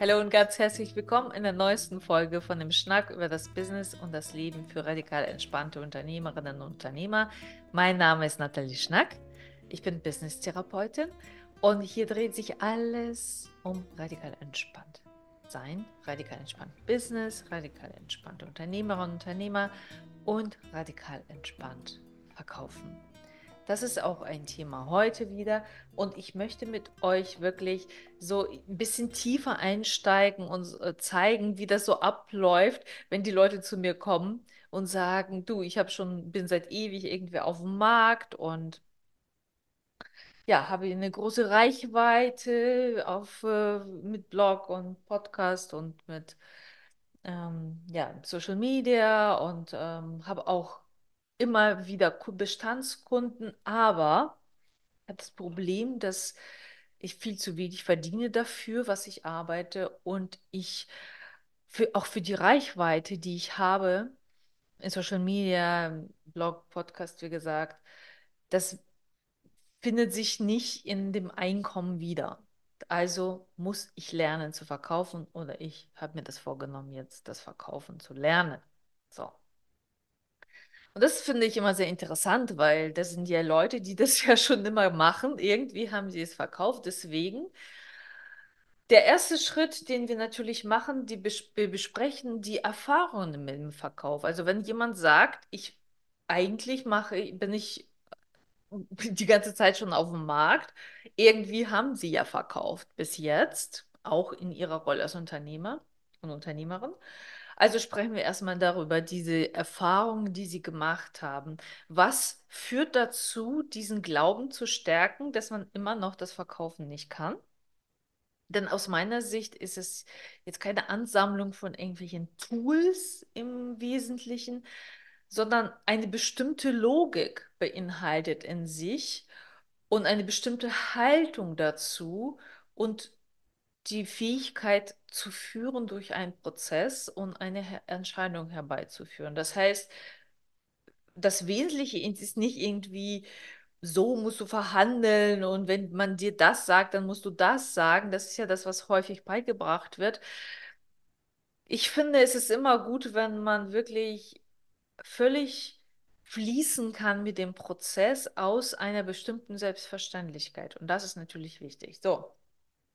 Hallo und ganz herzlich willkommen in der neuesten Folge von dem Schnack über das Business und das Leben für radikal entspannte Unternehmerinnen und Unternehmer. Mein Name ist Nathalie Schnack. Ich bin Business-Therapeutin und hier dreht sich alles um radikal entspannt sein, radikal entspannt Business, radikal entspannte Unternehmerinnen und Unternehmer und radikal entspannt verkaufen. Das ist auch ein Thema heute wieder. Und ich möchte mit euch wirklich so ein bisschen tiefer einsteigen und äh, zeigen, wie das so abläuft, wenn die Leute zu mir kommen und sagen, du, ich habe schon, bin seit ewig irgendwie auf dem Markt und ja, habe eine große Reichweite auf, äh, mit Blog und Podcast und mit ähm, ja, Social Media und ähm, habe auch immer wieder Bestandskunden, aber habe das Problem, dass ich viel zu wenig verdiene dafür, was ich arbeite und ich für, auch für die Reichweite, die ich habe, in Social Media, Blog, Podcast, wie gesagt, das findet sich nicht in dem Einkommen wieder. Also muss ich lernen zu verkaufen oder ich habe mir das vorgenommen, jetzt das Verkaufen zu lernen. So. Und das finde ich immer sehr interessant, weil das sind ja Leute, die das ja schon immer machen. Irgendwie haben sie es verkauft. Deswegen, der erste Schritt, den wir natürlich machen, die bes wir besprechen die Erfahrungen mit dem Verkauf. Also wenn jemand sagt, ich eigentlich mache, bin ich die ganze Zeit schon auf dem Markt, irgendwie haben sie ja verkauft bis jetzt, auch in ihrer Rolle als Unternehmer und Unternehmerin. Also sprechen wir erstmal darüber, diese Erfahrungen, die Sie gemacht haben. Was führt dazu, diesen Glauben zu stärken, dass man immer noch das Verkaufen nicht kann? Denn aus meiner Sicht ist es jetzt keine Ansammlung von irgendwelchen Tools im Wesentlichen, sondern eine bestimmte Logik beinhaltet in sich und eine bestimmte Haltung dazu und die Fähigkeit zu führen durch einen Prozess und eine Entscheidung herbeizuführen. Das heißt, das Wesentliche ist nicht irgendwie, so musst du verhandeln und wenn man dir das sagt, dann musst du das sagen. Das ist ja das, was häufig beigebracht wird. Ich finde, es ist immer gut, wenn man wirklich völlig fließen kann mit dem Prozess aus einer bestimmten Selbstverständlichkeit. Und das ist natürlich wichtig. So,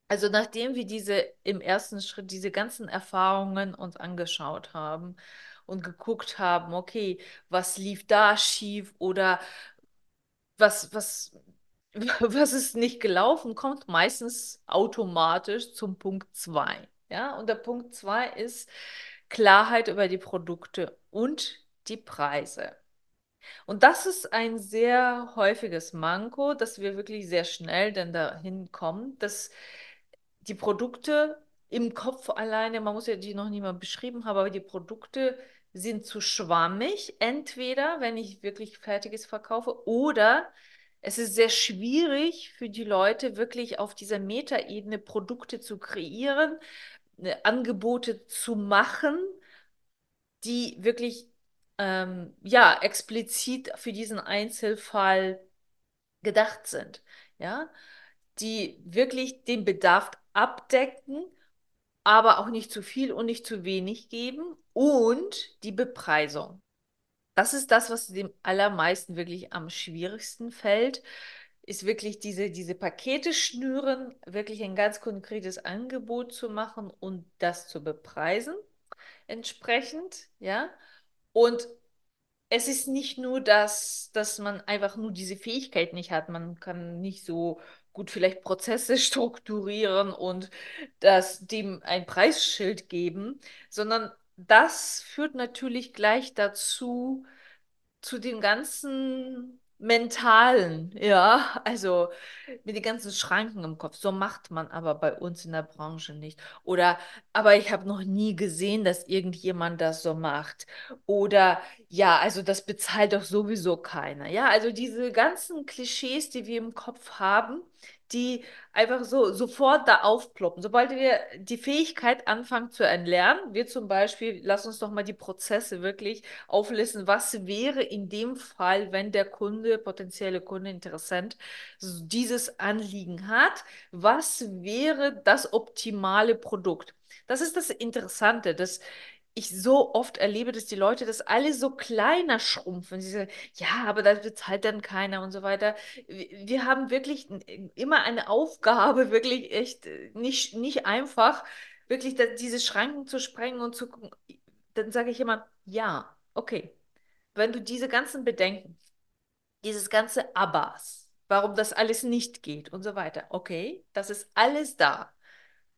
also nachdem wir diese im ersten Schritt diese ganzen Erfahrungen uns angeschaut haben und geguckt haben, okay, was lief da schief oder was, was, was ist nicht gelaufen, kommt meistens automatisch zum Punkt 2. Ja, und der Punkt 2 ist Klarheit über die Produkte und die Preise. Und das ist ein sehr häufiges Manko, dass wir wirklich sehr schnell dann dahin kommen, dass die Produkte im Kopf alleine, man muss ja die noch nie mal beschrieben haben, aber die Produkte sind zu schwammig. Entweder, wenn ich wirklich Fertiges verkaufe, oder es ist sehr schwierig für die Leute, wirklich auf dieser Metaebene Produkte zu kreieren, äh, Angebote zu machen, die wirklich ähm, ja, explizit für diesen Einzelfall gedacht sind. Ja, die wirklich den Bedarf abdecken, aber auch nicht zu viel und nicht zu wenig geben und die Bepreisung. Das ist das, was dem allermeisten wirklich am schwierigsten fällt, ist wirklich diese, diese Pakete schnüren, wirklich ein ganz konkretes Angebot zu machen und das zu bepreisen entsprechend, ja. Und es ist nicht nur das, dass man einfach nur diese Fähigkeit nicht hat. Man kann nicht so gut vielleicht Prozesse strukturieren und das dem ein Preisschild geben, sondern das führt natürlich gleich dazu, zu den ganzen mentalen, ja, also mit den ganzen Schranken im Kopf. So macht man aber bei uns in der Branche nicht. Oder, aber ich habe noch nie gesehen, dass irgendjemand das so macht. Oder, ja, also das bezahlt doch sowieso keiner. Ja, also diese ganzen Klischees, die wir im Kopf haben, die einfach so sofort da aufploppen. Sobald wir die Fähigkeit anfangen zu erlernen, wir zum Beispiel, lass uns doch mal die Prozesse wirklich auflisten, was wäre in dem Fall, wenn der Kunde, potenzielle Kunde, Interessent, dieses Anliegen hat, was wäre das optimale Produkt? Das ist das Interessante, dass ich so oft erlebe, dass die Leute das alle so kleiner schrumpfen. Sie sagen, ja, aber da bezahlt dann keiner und so weiter. Wir haben wirklich immer eine Aufgabe, wirklich echt äh, nicht, nicht einfach, wirklich diese Schranken zu sprengen und zu gucken. Dann sage ich immer, ja, okay. Wenn du diese ganzen Bedenken, dieses ganze Abbas, warum das alles nicht geht und so weiter, okay, das ist alles da.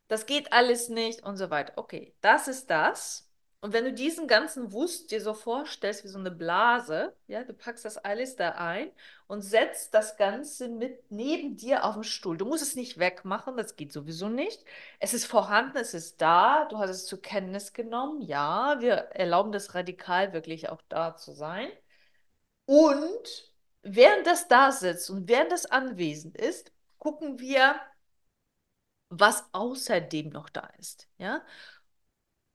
Das geht alles nicht und so weiter. Okay, das ist das und wenn du diesen ganzen Wust dir so vorstellst wie so eine Blase, ja, du packst das alles da ein und setzt das Ganze mit neben dir auf den Stuhl. Du musst es nicht wegmachen, das geht sowieso nicht. Es ist vorhanden, es ist da, du hast es zur Kenntnis genommen. Ja, wir erlauben das radikal wirklich auch da zu sein. Und während das da sitzt und während das anwesend ist, gucken wir, was außerdem noch da ist. Ja?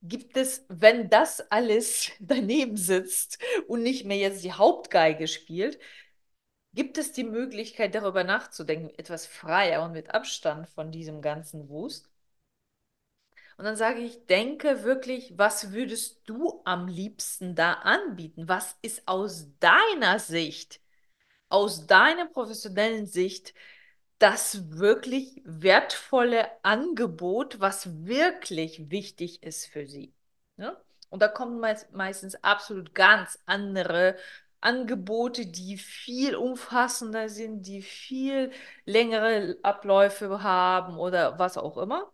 Gibt es, wenn das alles daneben sitzt und nicht mehr jetzt die Hauptgeige spielt, gibt es die Möglichkeit, darüber nachzudenken, etwas freier und mit Abstand von diesem ganzen Wust. Und dann sage ich, denke wirklich, was würdest du am liebsten da anbieten? Was ist aus deiner Sicht, aus deiner professionellen Sicht das wirklich wertvolle Angebot, was wirklich wichtig ist für sie. Ne? Und da kommen meist, meistens absolut ganz andere Angebote, die viel umfassender sind, die viel längere Abläufe haben oder was auch immer,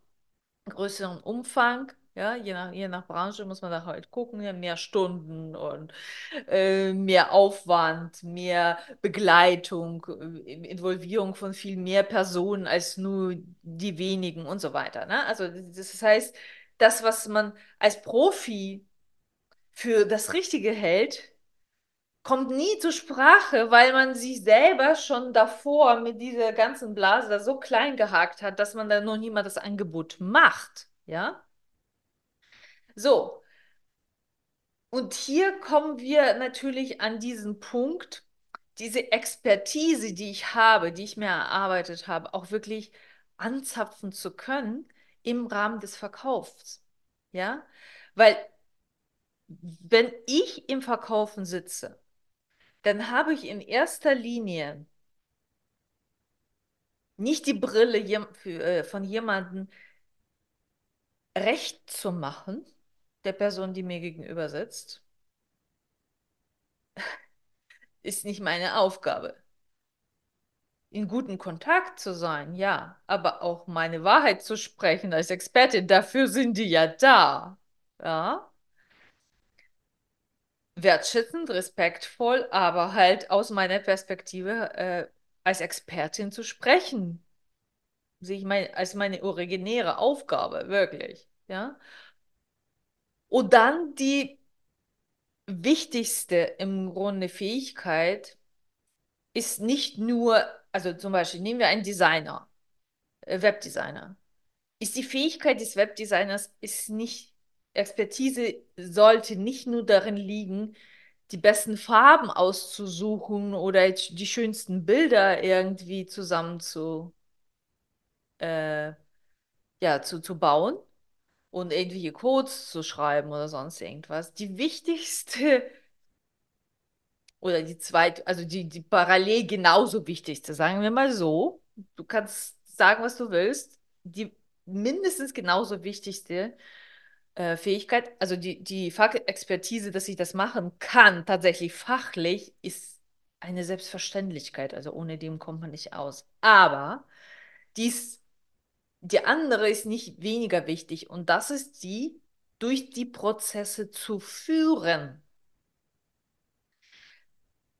größeren Umfang. Ja, je nach, je nach Branche muss man da halt gucken, ja, mehr Stunden und äh, mehr Aufwand, mehr Begleitung, äh, Involvierung von viel mehr Personen als nur die wenigen und so weiter. Ne? Also das heißt, das, was man als Profi für das Richtige hält, kommt nie zur Sprache, weil man sich selber schon davor mit dieser ganzen Blase da so klein gehakt hat, dass man da noch niemand das Angebot macht. Ja? So. Und hier kommen wir natürlich an diesen Punkt, diese Expertise, die ich habe, die ich mir erarbeitet habe, auch wirklich anzapfen zu können im Rahmen des Verkaufs. Ja, weil wenn ich im Verkaufen sitze, dann habe ich in erster Linie nicht die Brille äh, von jemandem recht zu machen, der Person, die mir gegenüber sitzt, ist nicht meine Aufgabe. In guten Kontakt zu sein, ja, aber auch meine Wahrheit zu sprechen als Expertin, dafür sind die ja da. Ja. Wertschätzend, respektvoll, aber halt aus meiner Perspektive äh, als Expertin zu sprechen. Sehe ich mein, als meine originäre Aufgabe, wirklich. Ja. Und dann die wichtigste im Grunde Fähigkeit ist nicht nur, also zum Beispiel nehmen wir einen Designer, äh, Webdesigner. Ist die Fähigkeit des Webdesigners ist nicht, Expertise sollte nicht nur darin liegen, die besten Farben auszusuchen oder die schönsten Bilder irgendwie zusammen zu, äh, ja, zu, zu bauen, und irgendwelche Codes zu schreiben oder sonst irgendwas. Die wichtigste oder die zweite, also die, die parallel genauso wichtigste, sagen wir mal so, du kannst sagen, was du willst, die mindestens genauso wichtigste äh, Fähigkeit, also die, die Fachexpertise, dass ich das machen kann, tatsächlich fachlich, ist eine Selbstverständlichkeit. Also ohne dem kommt man nicht aus. Aber dies die andere ist nicht weniger wichtig und das ist die, durch die Prozesse zu führen.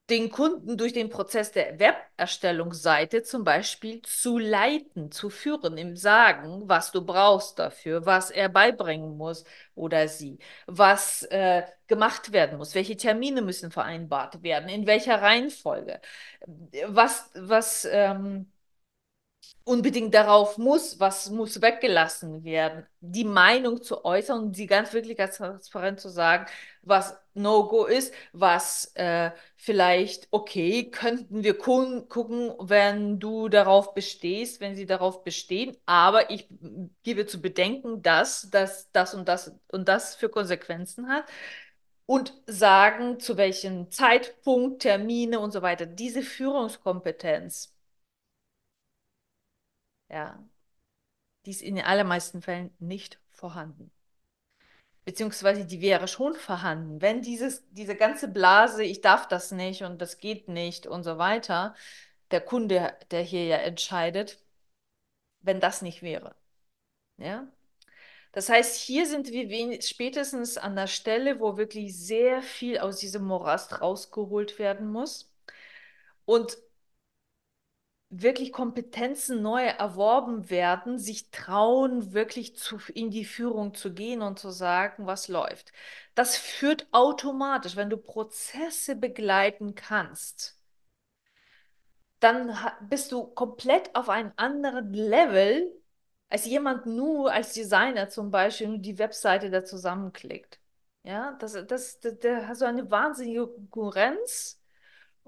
Den Kunden durch den Prozess der Weberstellungsseite zum Beispiel zu leiten, zu führen, im Sagen, was du brauchst dafür, was er beibringen muss oder sie, was äh, gemacht werden muss, welche Termine müssen vereinbart werden, in welcher Reihenfolge, was, was ähm, unbedingt darauf muss, was muss weggelassen werden, die Meinung zu äußern und die ganz wirklich ganz transparent zu sagen, was No-Go ist, was äh, vielleicht, okay, könnten wir gucken, wenn du darauf bestehst, wenn sie darauf bestehen, aber ich gebe zu bedenken, dass das, das und das und das für Konsequenzen hat. Und sagen, zu welchem Zeitpunkt, Termine und so weiter. Diese Führungskompetenz ja, die ist in den allermeisten Fällen nicht vorhanden. Beziehungsweise die wäre schon vorhanden. Wenn dieses, diese ganze Blase, ich darf das nicht und das geht nicht und so weiter, der Kunde, der hier ja entscheidet, wenn das nicht wäre. Ja? Das heißt, hier sind wir spätestens an der Stelle, wo wirklich sehr viel aus diesem Morast rausgeholt werden muss. Und wirklich Kompetenzen neu erworben werden, sich trauen, wirklich zu, in die Führung zu gehen und zu sagen, was läuft. Das führt automatisch, wenn du Prozesse begleiten kannst, dann bist du komplett auf einem anderen Level, als jemand nur als Designer zum Beispiel nur die Webseite da zusammenklickt. Ja, das, das, da hast du eine wahnsinnige Konkurrenz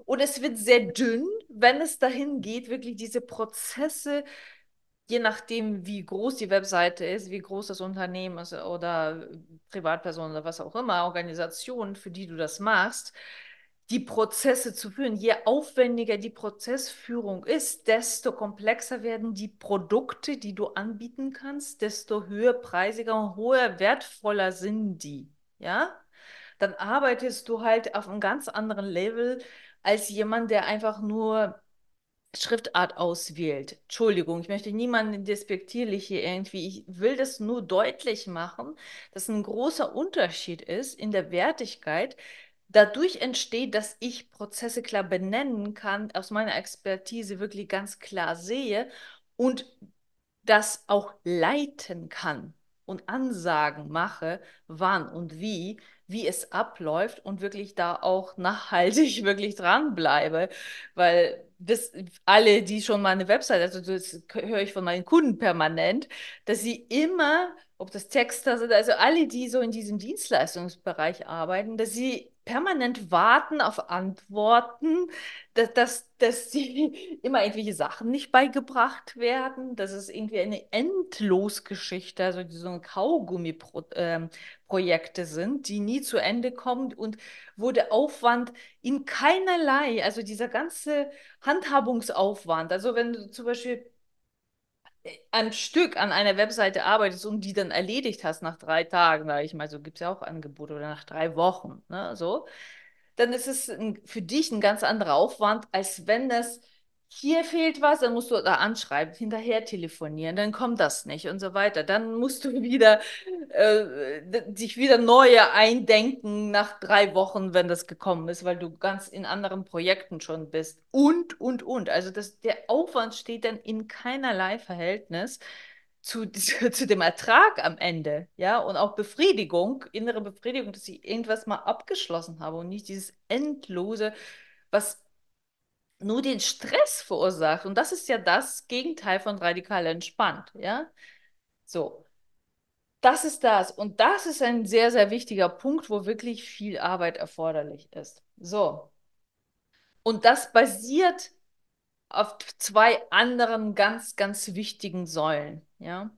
und es wird sehr dünn, wenn es dahin geht, wirklich diese Prozesse, je nachdem, wie groß die Webseite ist, wie groß das Unternehmen ist oder Privatperson oder was auch immer, Organisation, für die du das machst, die Prozesse zu führen. Je aufwendiger die Prozessführung ist, desto komplexer werden die Produkte, die du anbieten kannst, desto höherpreisiger und höher wertvoller sind die. Ja? Dann arbeitest du halt auf einem ganz anderen Level als jemand, der einfach nur Schriftart auswählt. Entschuldigung, ich möchte niemanden despektierlich hier irgendwie. Ich will das nur deutlich machen, dass ein großer Unterschied ist in der Wertigkeit. Dadurch entsteht, dass ich Prozesse klar benennen kann, aus meiner Expertise wirklich ganz klar sehe und das auch leiten kann und Ansagen mache, wann und wie, wie es abläuft und wirklich da auch nachhaltig wirklich dranbleibe. Weil das, alle, die schon mal eine Website, also das höre ich von meinen Kunden permanent, dass sie immer, ob das Texter sind, also alle, die so in diesem Dienstleistungsbereich arbeiten, dass sie permanent warten auf Antworten, dass, dass, dass sie immer irgendwelche Sachen nicht beigebracht werden, dass es irgendwie eine Endlosgeschichte, also so ein Kaugummi-Projekte ähm, sind, die nie zu Ende kommen und wo der Aufwand in keinerlei, also dieser ganze Handhabungsaufwand, also wenn du zum Beispiel ein Stück an einer Webseite arbeitest und die dann erledigt hast nach drei Tagen, sage ich mal, so gibt es ja auch Angebote oder nach drei Wochen, ne, so, dann ist es ein, für dich ein ganz anderer Aufwand, als wenn das hier fehlt was, dann musst du da anschreiben, hinterher telefonieren, dann kommt das nicht und so weiter. Dann musst du wieder äh, dich wieder neue eindenken nach drei Wochen, wenn das gekommen ist, weil du ganz in anderen Projekten schon bist. Und, und, und. Also das, der Aufwand steht dann in keinerlei Verhältnis zu, zu dem Ertrag am Ende, ja, und auch Befriedigung, innere Befriedigung, dass ich irgendwas mal abgeschlossen habe und nicht dieses endlose, was nur den Stress verursacht. Und das ist ja das Gegenteil von radikal entspannt, ja. So. Das ist das. Und das ist ein sehr, sehr wichtiger Punkt, wo wirklich viel Arbeit erforderlich ist. So. Und das basiert auf zwei anderen ganz, ganz wichtigen Säulen, ja.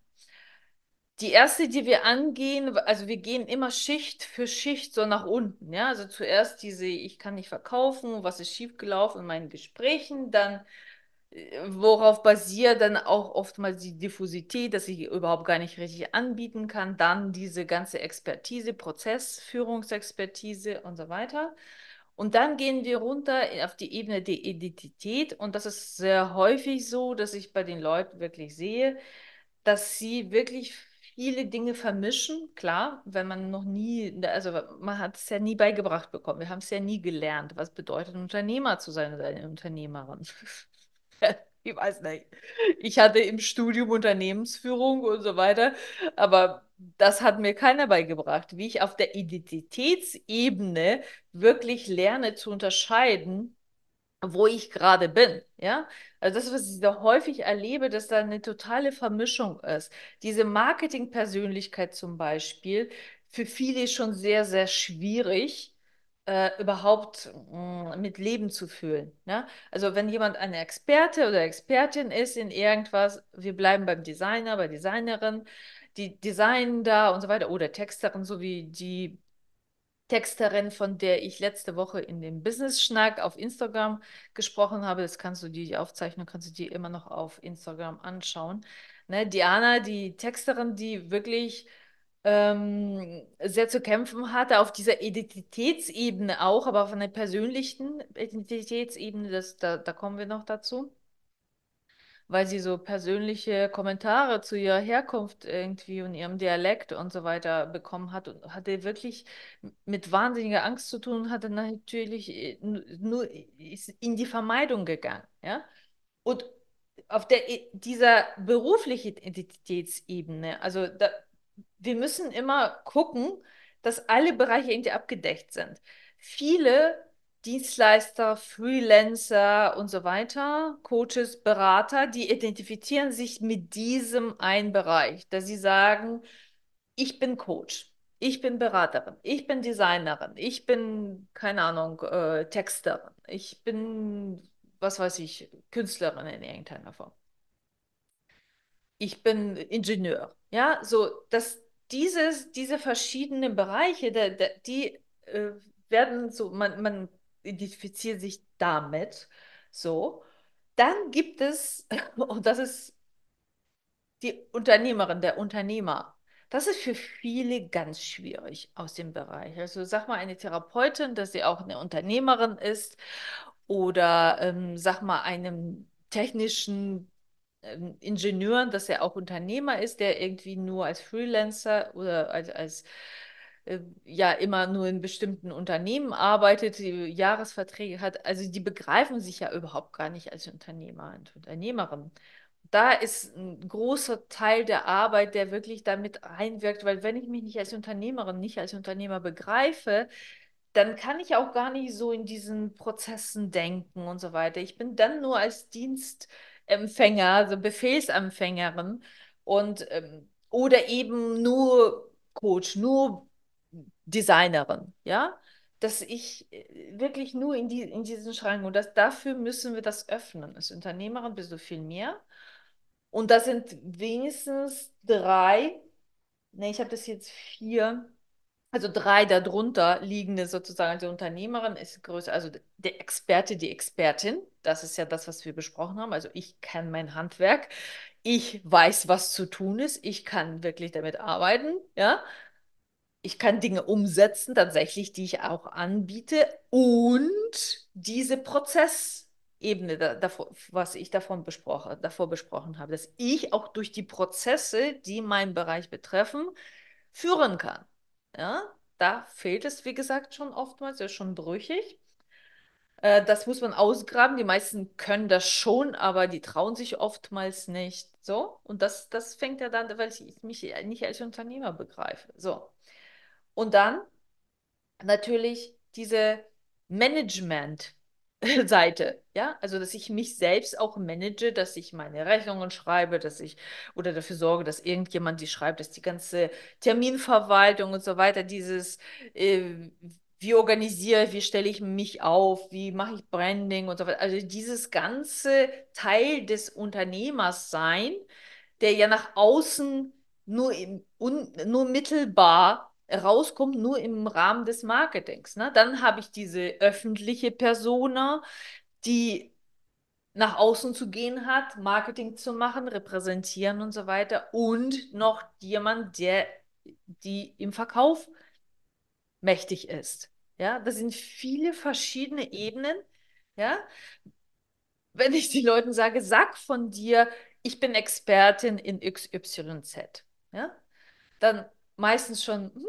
Die erste, die wir angehen, also wir gehen immer Schicht für Schicht so nach unten. Ja? Also zuerst diese, ich kann nicht verkaufen, was ist schiefgelaufen in meinen Gesprächen, dann äh, worauf basiert dann auch oftmals die Diffusität, dass ich überhaupt gar nicht richtig anbieten kann, dann diese ganze Expertise, Prozessführungsexpertise und so weiter. Und dann gehen wir runter auf die Ebene der Identität und das ist sehr häufig so, dass ich bei den Leuten wirklich sehe, dass sie wirklich viele Dinge vermischen, klar, wenn man noch nie, also man hat es ja nie beigebracht bekommen, wir haben es ja nie gelernt, was bedeutet, Unternehmer zu sein oder eine Unternehmerin. ich weiß nicht. Ich hatte im Studium Unternehmensführung und so weiter, aber das hat mir keiner beigebracht, wie ich auf der Identitätsebene wirklich lerne zu unterscheiden, wo ich gerade bin. Ja, also das, was ich da häufig erlebe, dass da eine totale Vermischung ist. Diese Marketingpersönlichkeit zum Beispiel, für viele schon sehr, sehr schwierig, äh, überhaupt mm, mit Leben zu fühlen. Ne? Also wenn jemand eine Experte oder Expertin ist in irgendwas, wir bleiben beim Designer, bei Designerin, die designen da und so weiter, oder Texterin, so wie die Texterin, von der ich letzte Woche in dem Business-Schnack auf Instagram gesprochen habe. Das kannst du, die Aufzeichnung kannst du dir immer noch auf Instagram anschauen. Ne, Diana, die Texterin, die wirklich ähm, sehr zu kämpfen hatte, auf dieser Identitätsebene auch, aber auf einer persönlichen Identitätsebene, das, da, da kommen wir noch dazu weil sie so persönliche Kommentare zu ihrer Herkunft irgendwie und ihrem Dialekt und so weiter bekommen hat und hatte wirklich mit wahnsinniger Angst zu tun, hatte natürlich äh, nur in die Vermeidung gegangen, ja. Und auf der dieser beruflichen Identitätsebene, also da, wir müssen immer gucken, dass alle Bereiche irgendwie abgedeckt sind. Viele Dienstleister, Freelancer und so weiter, Coaches, Berater, die identifizieren sich mit diesem einen Bereich, dass sie sagen, ich bin Coach, ich bin Beraterin, ich bin Designerin, ich bin, keine Ahnung, äh, Texterin, ich bin, was weiß ich, Künstlerin in irgendeiner Form. Ich bin Ingenieur. Ja, so, dass dieses, diese verschiedenen Bereiche, der, der, die äh, werden so, man, man identifiziert sich damit. So. Dann gibt es, und das ist die Unternehmerin, der Unternehmer. Das ist für viele ganz schwierig aus dem Bereich. Also sag mal eine Therapeutin, dass sie auch eine Unternehmerin ist oder ähm, sag mal einem technischen ähm, Ingenieur, dass er auch Unternehmer ist, der irgendwie nur als Freelancer oder als, als ja immer nur in bestimmten Unternehmen arbeitet, Jahresverträge hat. Also die begreifen sich ja überhaupt gar nicht als Unternehmer und Unternehmerin. Da ist ein großer Teil der Arbeit, der wirklich damit einwirkt, weil wenn ich mich nicht als Unternehmerin, nicht als Unternehmer begreife, dann kann ich auch gar nicht so in diesen Prozessen denken und so weiter. Ich bin dann nur als Dienstempfänger, also Befehlsempfängerin und ähm, oder eben nur Coach, nur Designerin, ja, dass ich äh, wirklich nur in, die, in diesen Schrank und das, dafür müssen wir das öffnen. Als Unternehmerin bist du viel mehr. Und das sind wenigstens drei, ne, ich habe das jetzt vier, also drei darunter liegende sozusagen. Die Unternehmerin ist größer, also der Experte, die Expertin. Das ist ja das, was wir besprochen haben. Also ich kann mein Handwerk. Ich weiß, was zu tun ist. Ich kann wirklich damit arbeiten. Ja, ich kann Dinge umsetzen, tatsächlich, die ich auch anbiete und diese Prozessebene, davor, was ich davon besprochen, davor besprochen habe, dass ich auch durch die Prozesse, die meinen Bereich betreffen, führen kann. Ja, da fehlt es, wie gesagt, schon oftmals, ist schon brüchig. Äh, das muss man ausgraben. Die meisten können das schon, aber die trauen sich oftmals nicht. So, und das, das fängt ja dann, weil ich mich nicht als Unternehmer begreife. So. Und dann natürlich diese Management-Seite, ja, also dass ich mich selbst auch manage, dass ich meine Rechnungen schreibe, dass ich oder dafür sorge, dass irgendjemand die schreibt, dass die ganze Terminverwaltung und so weiter, dieses äh, wie organisiere, wie stelle ich mich auf, wie mache ich Branding und so weiter. Also dieses ganze Teil des Unternehmers sein, der ja nach außen nur, im, un, nur mittelbar rauskommt, nur im Rahmen des Marketings. Ne? Dann habe ich diese öffentliche Persona, die nach außen zu gehen hat, Marketing zu machen, repräsentieren und so weiter. Und noch jemand, der die im Verkauf mächtig ist. Ja, das sind viele verschiedene Ebenen. Ja, wenn ich den Leuten sage, sag von dir, ich bin Expertin in XYZ. Ja, dann meistens schon, hm,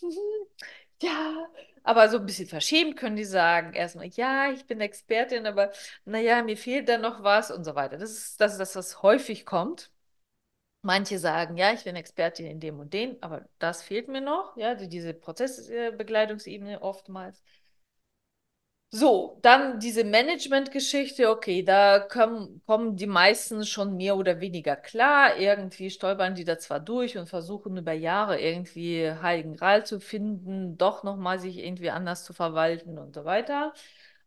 ja, aber so ein bisschen verschämt können die sagen erstmal, ja, ich bin Expertin, aber naja, mir fehlt da noch was und so weiter. Das ist das, ist das häufig kommt. Manche sagen, ja, ich bin Expertin in dem und dem, aber das fehlt mir noch, ja, diese Prozessbegleitungsebene oftmals. So, dann diese Management-Geschichte, okay, da kommen, kommen die meisten schon mehr oder weniger klar. Irgendwie stolpern die da zwar durch und versuchen über Jahre irgendwie Heiligen Gral zu finden, doch nochmal sich irgendwie anders zu verwalten und so weiter.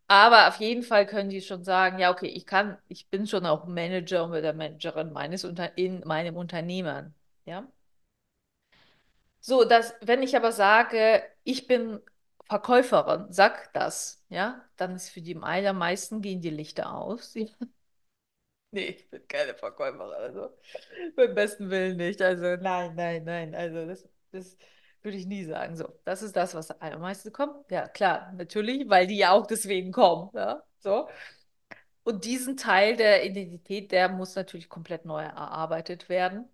Aber auf jeden Fall können die schon sagen, ja, okay, ich kann, ich bin schon auch Manager oder Managerin meines Unter in meinem Unternehmen. Ja. So, dass, wenn ich aber sage, ich bin Verkäuferin, sag das, ja, dann ist für die allermeisten gehen die Lichter aus. nee, ich bin keine Verkäuferin, also beim besten Willen nicht. Also nein, nein, nein, also das, das würde ich nie sagen. So, das ist das, was am meisten kommt. Ja, klar, natürlich, weil die ja auch deswegen kommen, ja, so. Und diesen Teil der Identität, der muss natürlich komplett neu erarbeitet werden.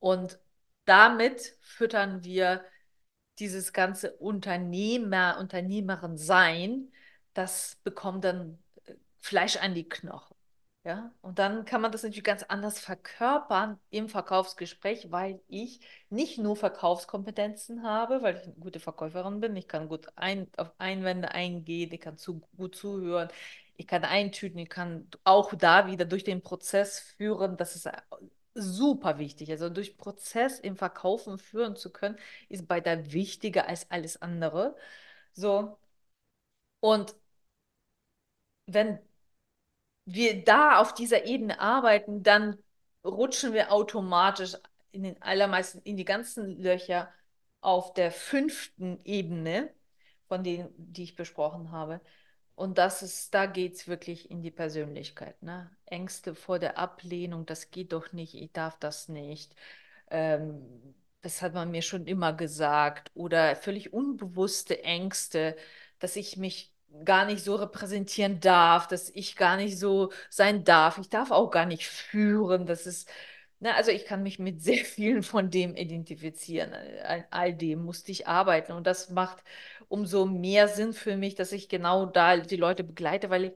Und damit füttern wir dieses ganze Unternehmer, Unternehmerin sein, das bekommt dann äh, Fleisch an die Knochen. Ja, und dann kann man das natürlich ganz anders verkörpern im Verkaufsgespräch, weil ich nicht nur Verkaufskompetenzen habe, weil ich eine gute Verkäuferin bin. Ich kann gut ein, auf Einwände eingehen, ich kann zu, gut zuhören, ich kann eintüten, ich kann auch da wieder durch den Prozess führen. Das ist super wichtig. Also durch Prozess im Verkaufen führen zu können, ist bei der wichtiger als alles andere. So. Und wenn wir da auf dieser Ebene arbeiten, dann rutschen wir automatisch in den allermeisten, in die ganzen Löcher auf der fünften Ebene, von denen, die ich besprochen habe. Und das ist, da geht es wirklich in die Persönlichkeit. Ne? Ängste vor der Ablehnung, das geht doch nicht, ich darf das nicht. Ähm, das hat man mir schon immer gesagt. Oder völlig unbewusste Ängste, dass ich mich gar nicht so repräsentieren darf, dass ich gar nicht so sein darf. Ich darf auch gar nicht führen. Das ist, ne, also ich kann mich mit sehr vielen von dem identifizieren. All, all dem musste ich arbeiten. Und das macht umso mehr Sinn für mich, dass ich genau da die Leute begleite, weil ich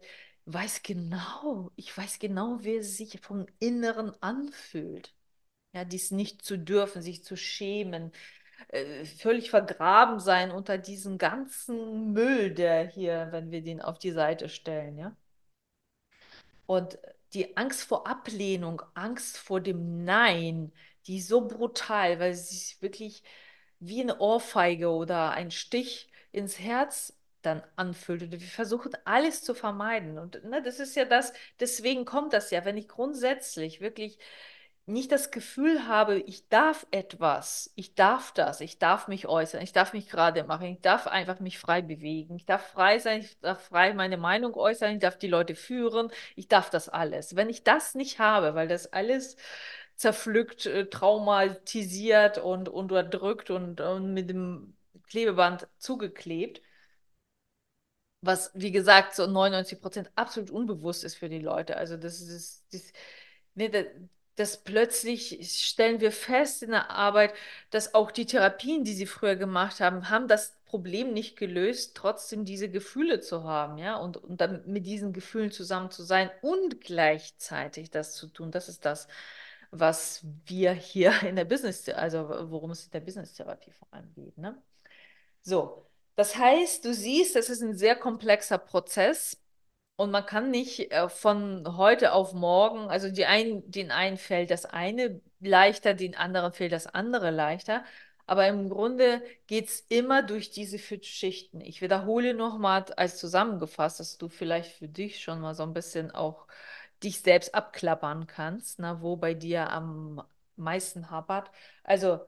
weiß genau, ich weiß genau, wie es sich vom Inneren anfühlt. Ja, dies nicht zu dürfen, sich zu schämen, äh, völlig vergraben sein unter diesem ganzen Müll, der hier, wenn wir den auf die Seite stellen, ja. Und die Angst vor Ablehnung, Angst vor dem Nein, die ist so brutal, weil sie sich wirklich wie eine Ohrfeige oder ein Stich ins Herz dann anfühlt. Und wir versuchen alles zu vermeiden. Und ne, das ist ja das, deswegen kommt das ja, wenn ich grundsätzlich wirklich nicht das Gefühl habe, ich darf etwas, ich darf das, ich darf mich äußern, ich darf mich gerade machen, ich darf einfach mich frei bewegen, ich darf frei sein, ich darf frei meine Meinung äußern, ich darf die Leute führen, ich darf das alles. Wenn ich das nicht habe, weil das alles zerpflückt, äh, traumatisiert und unterdrückt und, und mit dem Klebeband zugeklebt, was wie gesagt so 99 Prozent absolut unbewusst ist für die Leute. Also das ist, das, nee, das, das plötzlich stellen wir fest in der Arbeit, dass auch die Therapien, die sie früher gemacht haben, haben das Problem nicht gelöst, trotzdem diese Gefühle zu haben, ja, und, und dann mit diesen Gefühlen zusammen zu sein und gleichzeitig das zu tun. Das ist das, was wir hier in der Business, also worum es in der Business-Therapie vor allem geht, ne? So, das heißt, du siehst, das ist ein sehr komplexer Prozess und man kann nicht äh, von heute auf morgen, also die einen, den einen fällt das eine leichter, den anderen fällt das andere leichter. Aber im Grunde geht es immer durch diese fünf Schichten. Ich wiederhole nochmal als zusammengefasst, dass du vielleicht für dich schon mal so ein bisschen auch dich selbst abklappern kannst, na, wo bei dir am meisten hapert. Also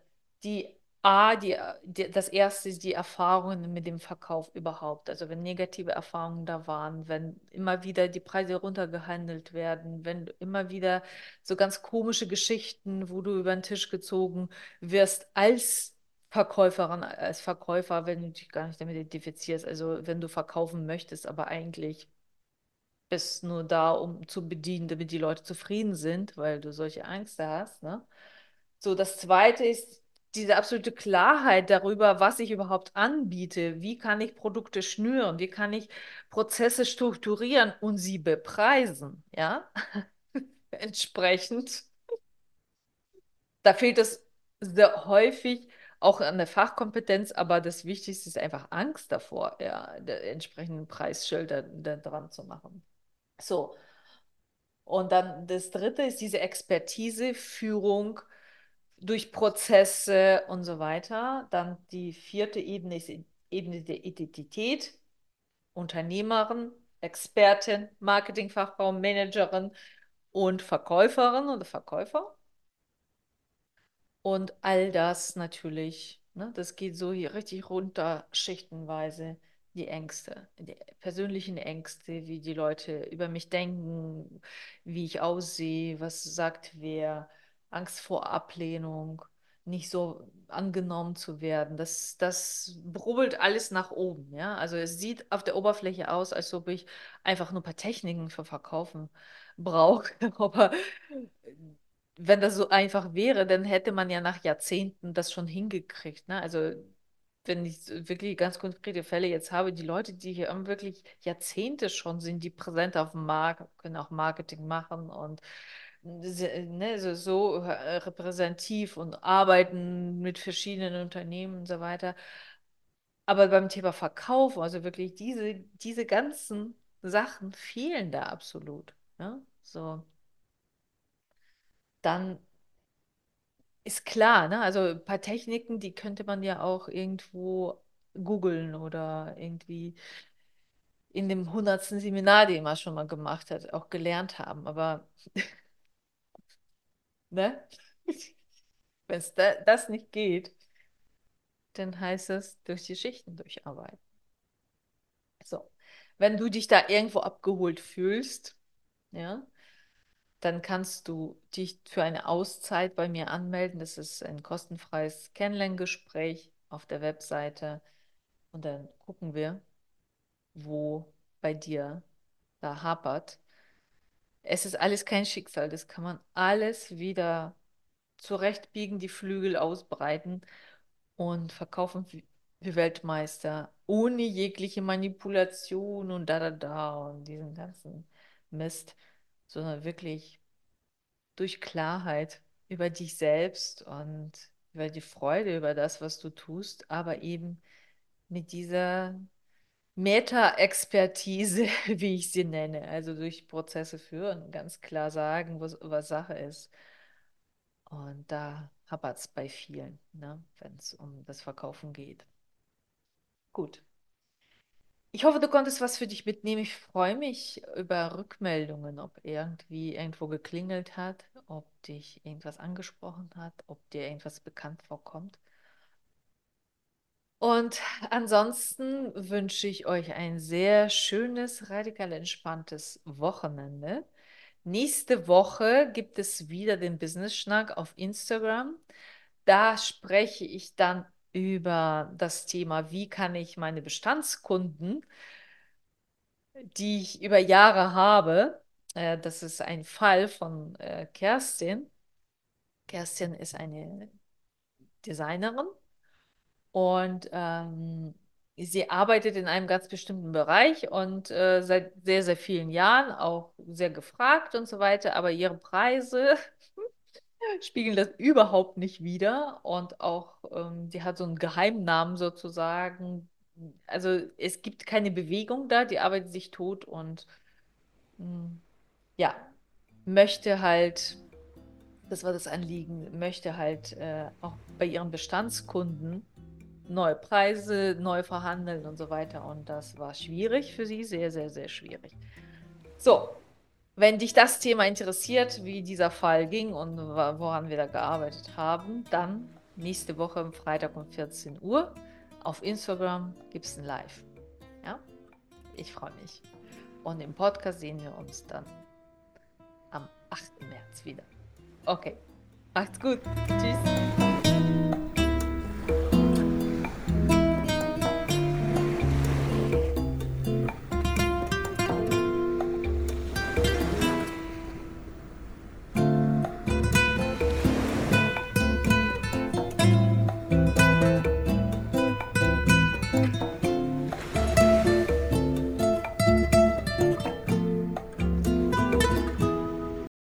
die A, die, die, das erste ist die Erfahrungen mit dem Verkauf überhaupt. Also wenn negative Erfahrungen da waren, wenn immer wieder die Preise runtergehandelt werden, wenn immer wieder so ganz komische Geschichten, wo du über den Tisch gezogen wirst als Verkäuferin, als Verkäufer, wenn du dich gar nicht damit identifizierst. Also wenn du verkaufen möchtest, aber eigentlich bist nur da, um zu bedienen, damit die Leute zufrieden sind, weil du solche Ängste hast. Ne? So, das zweite ist diese absolute Klarheit darüber, was ich überhaupt anbiete, wie kann ich Produkte schnüren, wie kann ich Prozesse strukturieren und sie bepreisen, ja, entsprechend. Da fehlt es sehr häufig auch an der Fachkompetenz, aber das Wichtigste ist einfach Angst davor, ja, der entsprechenden Preisschilder dran zu machen. So. Und dann das dritte ist diese Expertise, Führung durch Prozesse und so weiter. Dann die vierte Ebene ist Ebene der Identität, Unternehmerin, Expertin, Marketingfachfrau, Managerin und Verkäuferin oder Verkäufer. Und all das natürlich, ne, das geht so hier richtig runter, schichtenweise, die Ängste, die persönlichen Ängste, wie die Leute über mich denken, wie ich aussehe, was sagt wer, Angst vor Ablehnung, nicht so angenommen zu werden. Das, das brubbelt alles nach oben. Ja? Also es sieht auf der Oberfläche aus, als ob ich einfach nur ein paar Techniken für Verkaufen brauche. Aber wenn das so einfach wäre, dann hätte man ja nach Jahrzehnten das schon hingekriegt. Ne? Also wenn ich wirklich ganz konkrete Fälle jetzt habe, die Leute, die hier wirklich Jahrzehnte schon sind, die präsent auf dem Markt, können auch Marketing machen und ne, so, so äh, repräsentativ und arbeiten mit verschiedenen Unternehmen und so weiter. Aber beim Thema Verkauf, also wirklich diese, diese ganzen Sachen fehlen da absolut. Ne? So. Dann ist klar, ne? Also ein paar Techniken, die könnte man ja auch irgendwo googeln oder irgendwie in dem hundertsten Seminar, den man schon mal gemacht hat, auch gelernt haben. Aber ne? Wenn es da, das nicht geht, dann heißt es durch die Schichten durcharbeiten. So, wenn du dich da irgendwo abgeholt fühlst, ja, dann kannst du dich für eine Auszeit bei mir anmelden. Das ist ein kostenfreies Kennenlerngespräch auf der Webseite. Und dann gucken wir, wo bei dir da hapert. Es ist alles kein Schicksal. Das kann man alles wieder zurechtbiegen, die Flügel ausbreiten und verkaufen wie Weltmeister ohne jegliche Manipulation und da da da und diesen ganzen Mist sondern wirklich durch Klarheit über dich selbst und über die Freude über das, was du tust, aber eben mit dieser Meta-Expertise, wie ich sie nenne, also durch Prozesse führen, ganz klar sagen, was, was Sache ist. Und da hapert es bei vielen, ne, wenn es um das Verkaufen geht. Gut. Ich hoffe, du konntest was für dich mitnehmen. Ich freue mich über Rückmeldungen, ob irgendwie irgendwo geklingelt hat, ob dich irgendwas angesprochen hat, ob dir irgendwas bekannt vorkommt. Und ansonsten wünsche ich euch ein sehr schönes, radikal entspanntes Wochenende. Nächste Woche gibt es wieder den Business Schnack auf Instagram. Da spreche ich dann über das Thema, wie kann ich meine Bestandskunden, die ich über Jahre habe, äh, das ist ein Fall von äh, Kerstin. Kerstin ist eine Designerin und ähm, sie arbeitet in einem ganz bestimmten Bereich und äh, seit sehr, sehr vielen Jahren auch sehr gefragt und so weiter, aber ihre Preise spiegeln das überhaupt nicht wider. Und auch, ähm, die hat so einen Geheimnamen sozusagen. Also es gibt keine Bewegung da, die arbeitet sich tot und mh, hm, ja, möchte halt, das war das Anliegen, möchte halt äh, auch bei ihren Bestandskunden neue Preise, neu verhandeln und so weiter. Und das war schwierig für sie, sehr, sehr, sehr schwierig. So, wenn dich das Thema interessiert, wie dieser Fall ging und woran wir da gearbeitet haben, dann nächste Woche am Freitag um 14 Uhr auf Instagram gibt es ein Live. Ja? Ich freue mich. Und im Podcast sehen wir uns dann am 8. März wieder. Okay. Macht's gut. Tschüss.